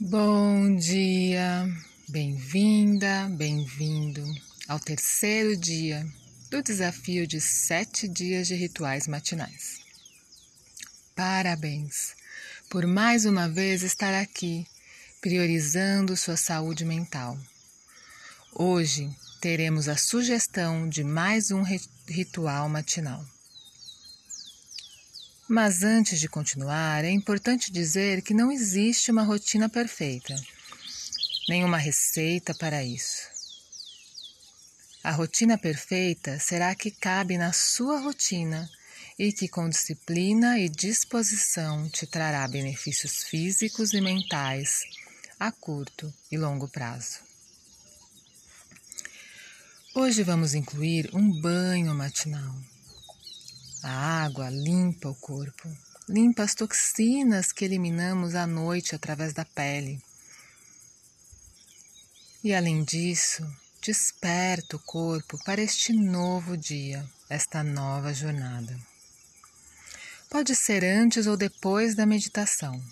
Bom dia, bem-vinda, bem-vindo ao terceiro dia do desafio de sete dias de rituais matinais. Parabéns por mais uma vez estar aqui, priorizando sua saúde mental. Hoje teremos a sugestão de mais um ritual matinal. Mas antes de continuar, é importante dizer que não existe uma rotina perfeita, nenhuma receita para isso. A rotina perfeita será a que cabe na sua rotina e que, com disciplina e disposição, te trará benefícios físicos e mentais a curto e longo prazo. Hoje vamos incluir um banho matinal a água limpa o corpo, limpa as toxinas que eliminamos à noite através da pele. E além disso, desperta o corpo para este novo dia, esta nova jornada. Pode ser antes ou depois da meditação.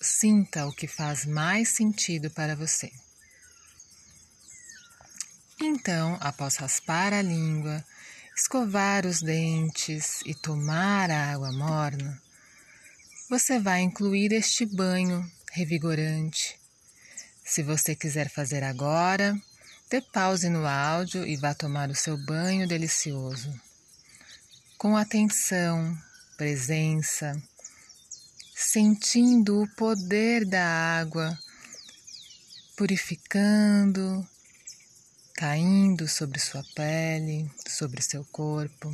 Sinta o que faz mais sentido para você. Então, após raspar a língua, escovar os dentes e tomar a água morna, você vai incluir este banho revigorante. Se você quiser fazer agora, dê pause no áudio e vá tomar o seu banho delicioso. Com atenção, presença, sentindo o poder da água, purificando, caindo sobre sua pele, sobre seu corpo.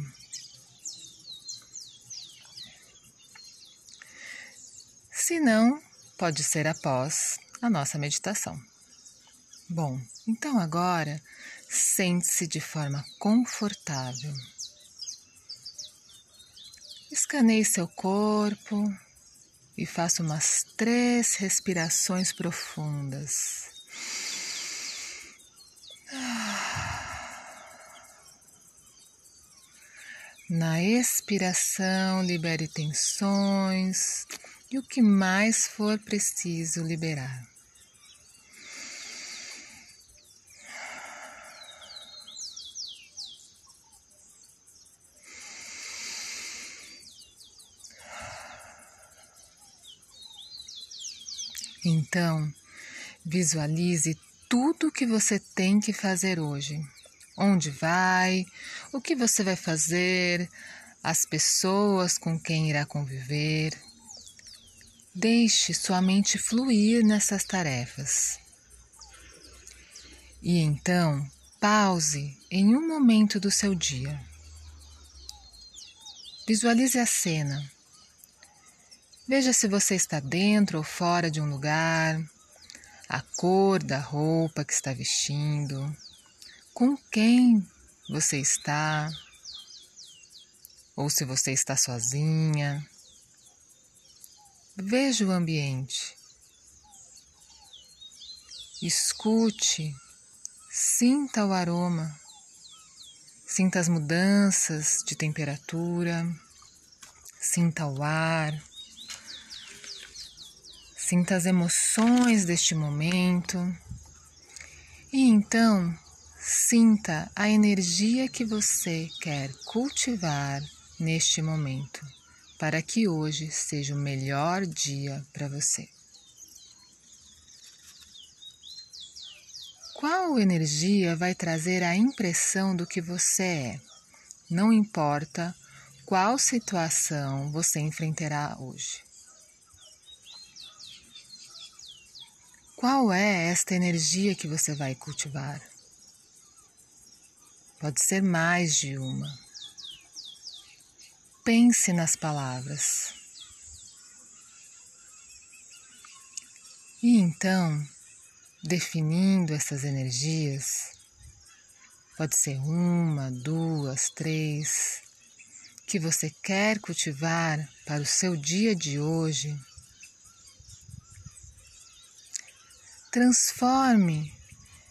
Se não, pode ser após a nossa meditação. Bom, então agora sente-se de forma confortável. Escaneie seu corpo e faça umas três respirações profundas. Na expiração, libere tensões e o que mais for preciso liberar. Então, visualize tudo o que você tem que fazer hoje onde vai, o que você vai fazer, as pessoas com quem irá conviver. Deixe sua mente fluir nessas tarefas. E então, pause em um momento do seu dia. Visualize a cena. Veja se você está dentro ou fora de um lugar, a cor da roupa que está vestindo com quem você está, ou se você está sozinha. Veja o ambiente. Escute, sinta o aroma, sinta as mudanças de temperatura, sinta o ar, sinta as emoções deste momento. E então Sinta a energia que você quer cultivar neste momento, para que hoje seja o melhor dia para você. Qual energia vai trazer a impressão do que você é? Não importa qual situação você enfrentará hoje. Qual é esta energia que você vai cultivar? Pode ser mais de uma. Pense nas palavras. E então, definindo essas energias, pode ser uma, duas, três, que você quer cultivar para o seu dia de hoje, transforme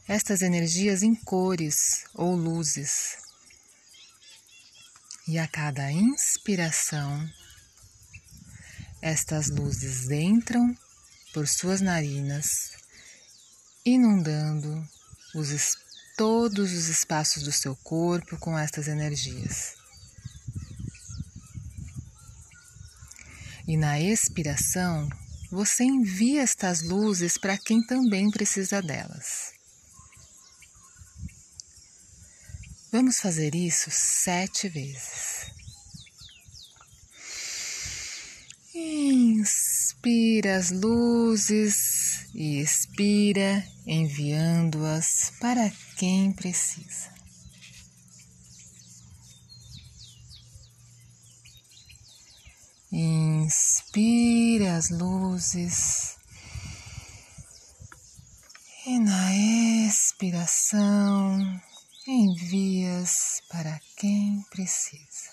estas energias em cores ou luzes. E a cada inspiração, estas luzes entram por suas narinas, inundando os, todos os espaços do seu corpo com estas energias. E na expiração, você envia estas luzes para quem também precisa delas. Vamos fazer isso sete vezes. Inspira as luzes e expira, enviando-as para quem precisa. Inspira as luzes e na expiração envias para quem precisa.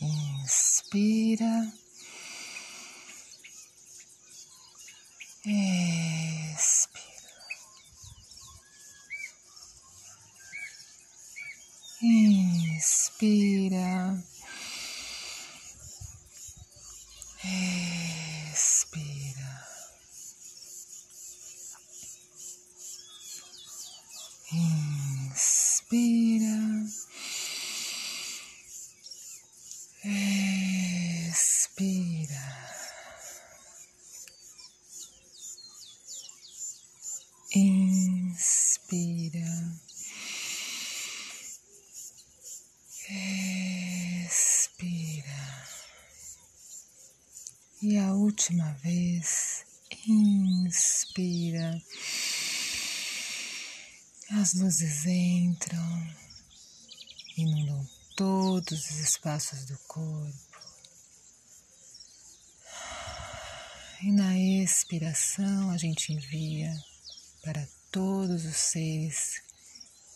Inspira. Expira. Inspira. Expira. Inspira. Expira. Inspira. Expira. E a última vez, inspira. As luzes entram, inundam todos os espaços do corpo. E na expiração a gente envia para todos os seres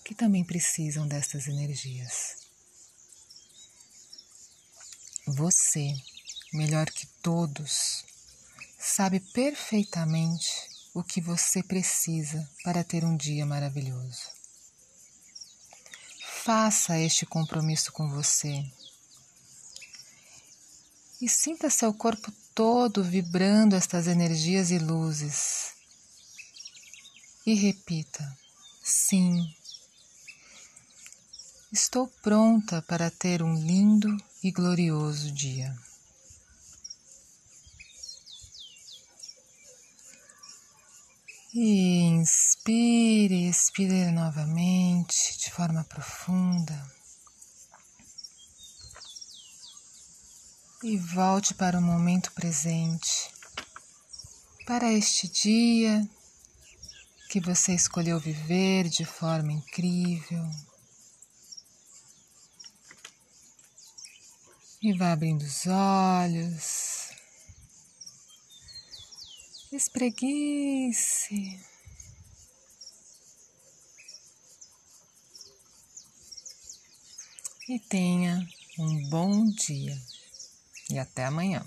que também precisam destas energias. Você, melhor que todos, sabe perfeitamente o que você precisa para ter um dia maravilhoso. Faça este compromisso com você e sinta seu corpo todo vibrando estas energias e luzes. E repita: sim. Estou pronta para ter um lindo e glorioso dia. E inspire, expire novamente de forma profunda. E volte para o momento presente, para este dia que você escolheu viver de forma incrível. E vá abrindo os olhos. Espreguice. E tenha um bom dia. E até amanhã.